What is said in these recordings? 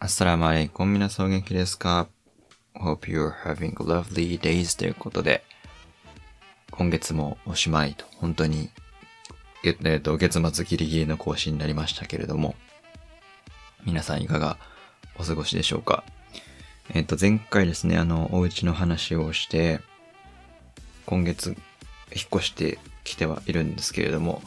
Assalamu alaikum. 皆さんお元気ですか ?Hope you're having lovely days ということで、今月もおしまいと、本当に、えっと、月末ギリギリの更新になりましたけれども、皆さんいかがお過ごしでしょうか？えっと、前回ですね、あの、お家の話をして、今月、引っ越してきてはいるんですけれども、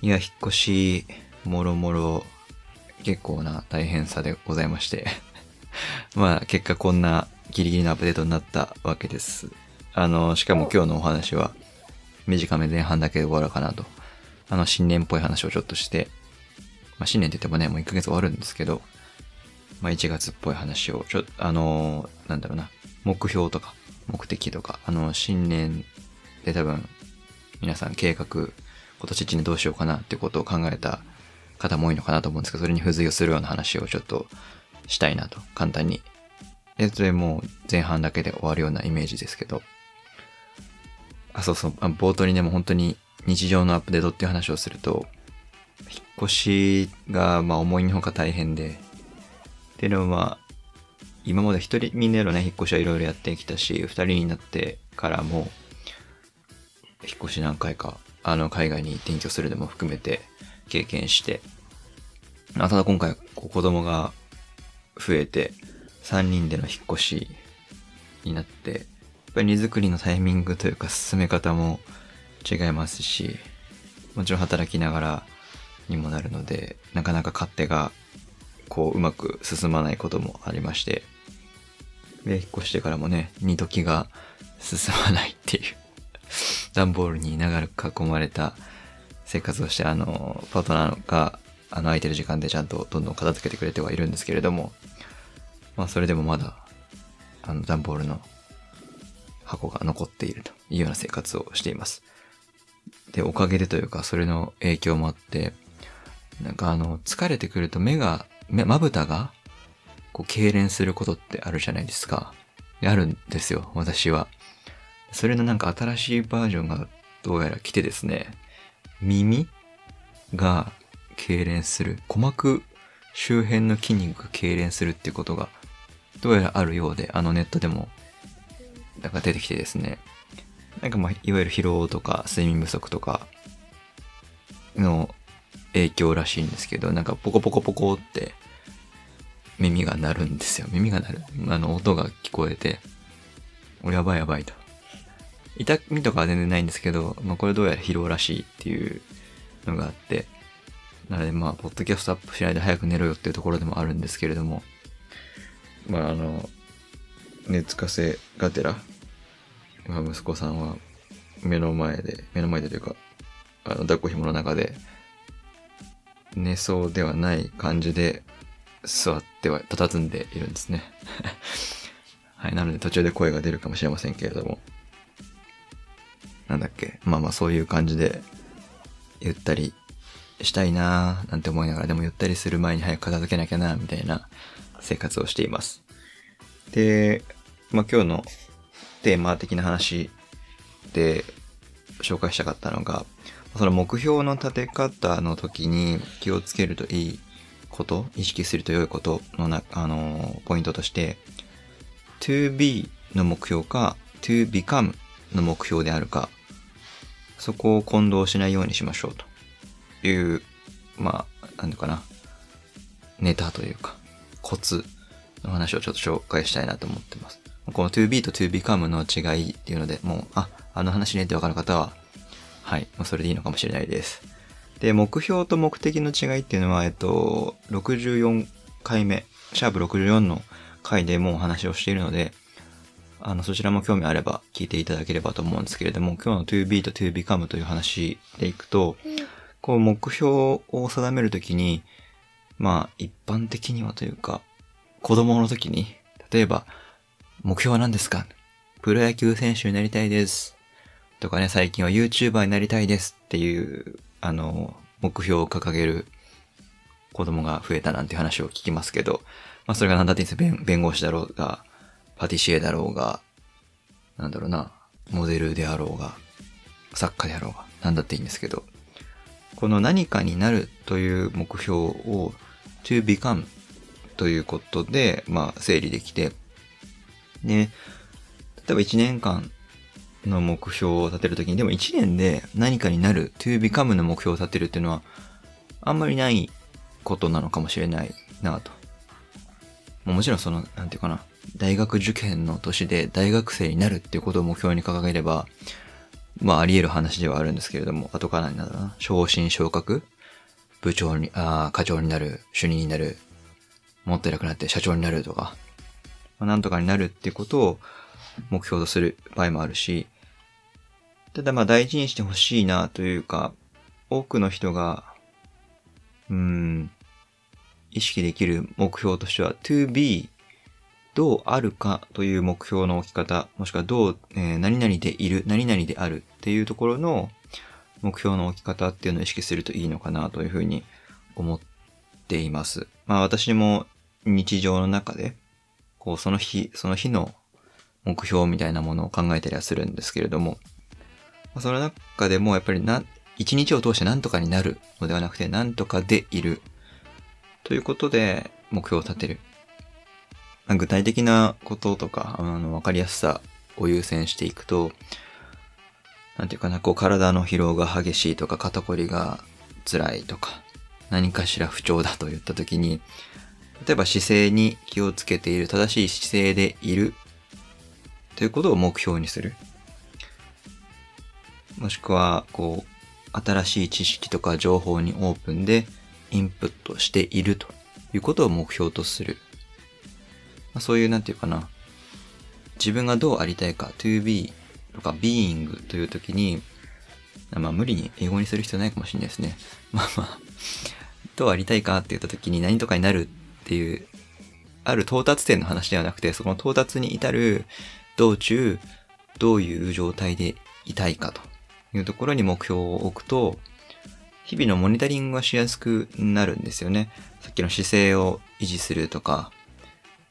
いや、引っ越し、もろもろ、結構な大変さでございまして。まあ、結果こんなギリギリのアップデートになったわけです。あの、しかも今日のお話は、短め前半だけで終わるかなと。あの、新年っぽい話をちょっとして、まあ、新年って言ってもね、もう1ヶ月終わるんですけど、まあ、1月っぽい話を、ちょ、あのー、なんだろうな、目標とか、目的とか、あの、新年で多分、皆さん計画、今年1年どうしようかなってことを考えた方も多いのかなと思うんですけど、それに付随をするような話をちょっとしたいなと、簡単に。え、それもう前半だけで終わるようなイメージですけど。あ、そうそう、冒頭にでもう本当に日常のアップデートっていう話をすると、引っ越しが、まあ思いのほか大変で、っていうのは、今まで一人みんなのね、引っ越しはいろいろやってきたし、二人になってからも、引っ越し何回か、あの、海外に転居するのも含めて経験して、あただ今回、子供が増えて、3人での引っ越しになって、やっぱり荷造りのタイミングというか進め方も違いますし、もちろん働きながらにもなるので、なかなか勝手がこううまく進まないこともありまして、で、引っ越してからもね、二時が進まないっていう段ボールに長く囲まれた生活をして、あの、パートナーが、あの、空いてる時間でちゃんとどんどん片付けてくれてはいるんですけれども、まあ、それでもまだ、あの、段ボールの箱が残っているというような生活をしています。で、おかげでというか、それの影響もあって、なんかあの、疲れてくると目が、目、まぶたが、こう、痙攣することってあるじゃないですか。あるんですよ、私は。それのなんか新しいバージョンがどうやら来てですね、耳が痙攣する。鼓膜周辺の筋肉が痙攣するっていうことが、どうやらあるようで、あのネットでも、なんか出てきてですね、なんかまあ、いわゆる疲労とか睡眠不足とかの影響らしいんですけど、なんかポコポコポコって耳が鳴るんですよ。耳が鳴る。あの音が聞こえて、おやばいやばいと。痛みとかは全然ないんですけど、まあこれどうやら疲労らしいっていうのがあって、なのでまあ、ポッドキャストアップしないで早く寝ろよっていうところでもあるんですけれども、まああの、熱かせがてら、まあ息子さんは目の前で、目の前でというか、あの、抱っこ紐の中で、寝そうではない感じで座っては佇んでいるんですね。はい。なので途中で声が出るかもしれませんけれども。なんだっけ？まあまあそういう感じで、ゆったりしたいなーなんて思いながら、でもゆったりする前に早く片付けなきゃなみたいな生活をしています。で、まあ今日のテーマ的な話で紹介したかったのが、その目標の立て方の時に気をつけるといいこと、意識すると良いことのな、あの、ポイントとして、to be の目標か to become の目標であるかそこを混同しないようにしましょうという、まあ、なんていうかな、ネタというか、コツの話をちょっと紹介したいなと思ってます。この to be と to become の違いっていうので、もう、あ、あの話ねってわかる方は、はい、もうそれでいいのかもしれないです。で、目標と目的の違いっていうのは、えっと、64回目、シャープ64の回でもうお話をしているので、あの、そちらも興味あれば聞いていただければと思うんですけれども、今日の to be と to become という話でいくと、こう目標を定めるときに、まあ一般的にはというか、子供の時に、例えば、目標は何ですか？プロ野球選手になりたいです。とかね、最近は YouTuber になりたいですっていう、あの、目標を掲げる子供が増えたなんて話を聞きますけど、まあそれが何だっていいんですよ。弁護士だろうが、パティシエだろうが、なんだろうな、モデルであろうが、作家であろうが、なんだっていいんですけど、この何かになるという目標を to become ということで、まあ、整理できて、で、例えば1年間の目標を立てるときに、でも1年で何かになる、to become の目標を立てるっていうのは、あんまりないことなのかもしれないなと。もちろんその、なんていうかな、大学受験の年で大学生になるっていうことを目標に掲げれば、まああり得る話ではあるんですけれども、後からになんだろうな、昇進昇格。部長に、ああ、課長になる、主任になる、もっと偉くなって社長になるとか、まあ、なんとかになるっていうことを目標とする場合もあるし、ただまあ大事にしてほしいなというか、多くの人が、うーん、意識できる目標としては to be どうあるかという目標の置き方、もしくはどう、えー、何々でいる、何々であるっていうところの目標の置き方っていうのを意識するといいのかなというふうに思っています。まあ私も日常の中で、こうその日、その日の目標みたいなものを考えたりはするんですけれども、その中でもやっぱりな、一日を通して何とかになるのではなくて何とかでいるということで目標を立てる。具体的なこととか、あの、わかりやすさを優先していくと、なんていうかな、こう体の疲労が激しいとか肩こりが辛いとか、何かしら不調だと言った時に、例えば姿勢に気をつけている、正しい姿勢でいるということを目標にする。もしくは、こう、新しい知識とか情報にオープンでインプットしているということを目標とする。まあ、そういう、なんていうかな。自分がどうありたいか、to be とか being という時に、まあ無理に英語にする必要ないかもしれないですね。まあまあ、どうありたいかって言った時に何とかになるっていう、ある到達点の話ではなくて、そこの到達に至る道中、どういう状態でいたいかというところに目標を置くと、日々のモニタリングがしやすくなるんですよね。さっきの姿勢を維持するとか、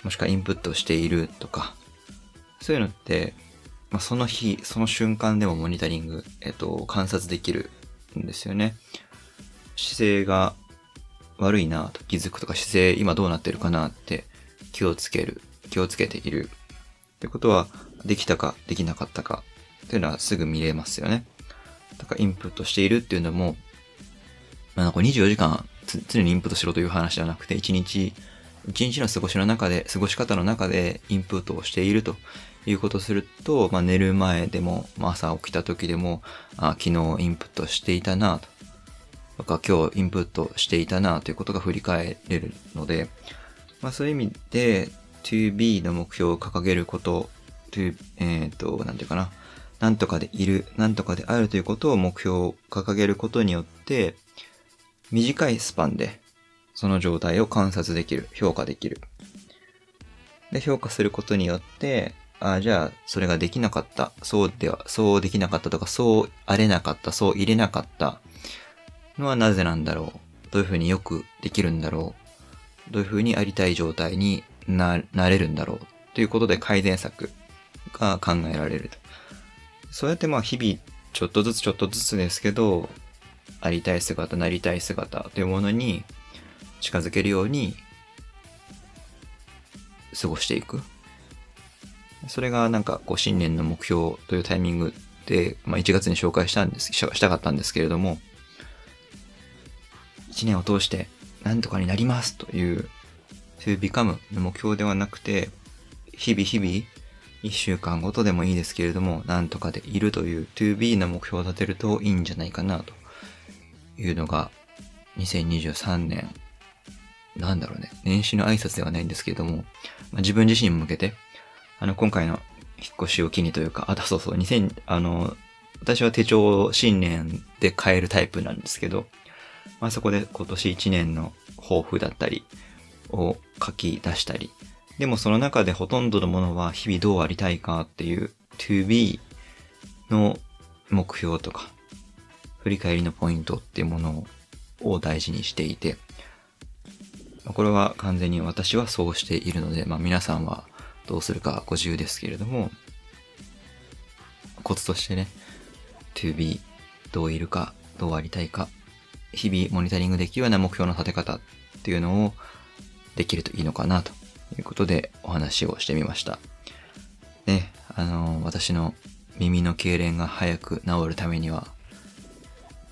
もしくはインプットしているとか、そういうのって、まあ、その日、その瞬間でもモニタリング、えっと、観察できるんですよね。姿勢が悪いなと気づくとか、姿勢今どうなってるかなって気をつける、気をつけている。ってことは、できたかできなかったかっていうのはすぐ見れますよね。だからインプットしているっていうのも、まあ、なんか24時間常にインプットしろという話ではなくて、1日一日の過ごしの中で、過ごし方の中でインプットをしているということをすると、まあ、寝る前でも、まあ、朝起きた時でも、あ昨日インプットしていたなと。とか今日インプットしていたなということが振り返れるので、まあ、そういう意味で to be の目標を掲げること、to, えっ、ー、と、なんていうかな。なんとかでいる、なんとかであるということを目標を掲げることによって、短いスパンでその状態を観察できる、評価できる。で、評価することによって、ああ、じゃあ、それができなかった。そうでは、そうできなかったとか、そうあれなかった、そう入れなかったのはなぜなんだろう。どういうふうによくできるんだろう。どういうふうにありたい状態にな、なれるんだろう。ということで改善策が考えられると。そうやってまあ日々、ちょっとずつちょっとずつですけど、ありたい姿、なりたい姿というものに近づけるように過ごしていく。それがなんかこう新年の目標というタイミングで、まあ、1月に紹介したんです、したかったんですけれども、1年を通して何とかになりますという、to become の目標ではなくて、日々日々、1週間ごとでもいいですけれども、何とかでいるという to be の目標を立てるといいんじゃないかなというのが、2023年なんだろうね、年始の挨拶ではないんですけれども、まあ、自分自身に向けて、あの、今回の引っ越しを機にというか、あ、そうそう、2000、あの、私は手帳を新年で変えるタイプなんですけど、まあそこで今年1年の抱負だったりを書き出したり、でもその中でほとんどのものは日々どうありたいかっていう to be の目標とか、振り返りのポイントっていうものを大事にしていて、これは完全に私はそうしているので、まあ皆さんはどうするかご自由ですけれども、コツとしてね、to be どういるか、どうありたいか、日々モニタリングできるような目標の立て方っていうのをできるといいのかなということでお話をしてみました。ね、あの、私の耳の痙攣が早く治るためには、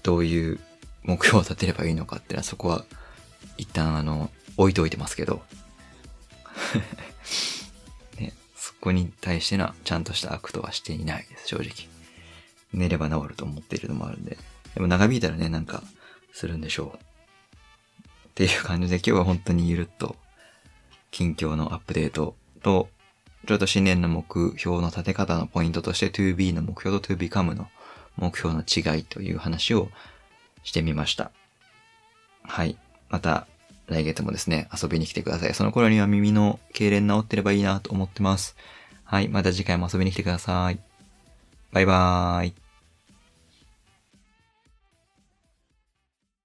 どういう目標を立てればいいのかっていうのはそこは一旦あの、置いといてますけど、ね、そこに対してのちゃんとしたアクトはしていないです、正直。寝れば治ると思っているのもあるんで。でも長引いたらね、なんかするんでしょう。っていう感じで今日は本当にゆるっと近況のアップデートと、ちょっと新年の目標の立て方のポイントとして 2B の目標と 2become の目標の違いという話をしてみました。はい。また来月もですね、遊びに来てください。その頃には耳の痙攣治ってればいいなと思ってます。はい。また次回も遊びに来てください。バイバーイ。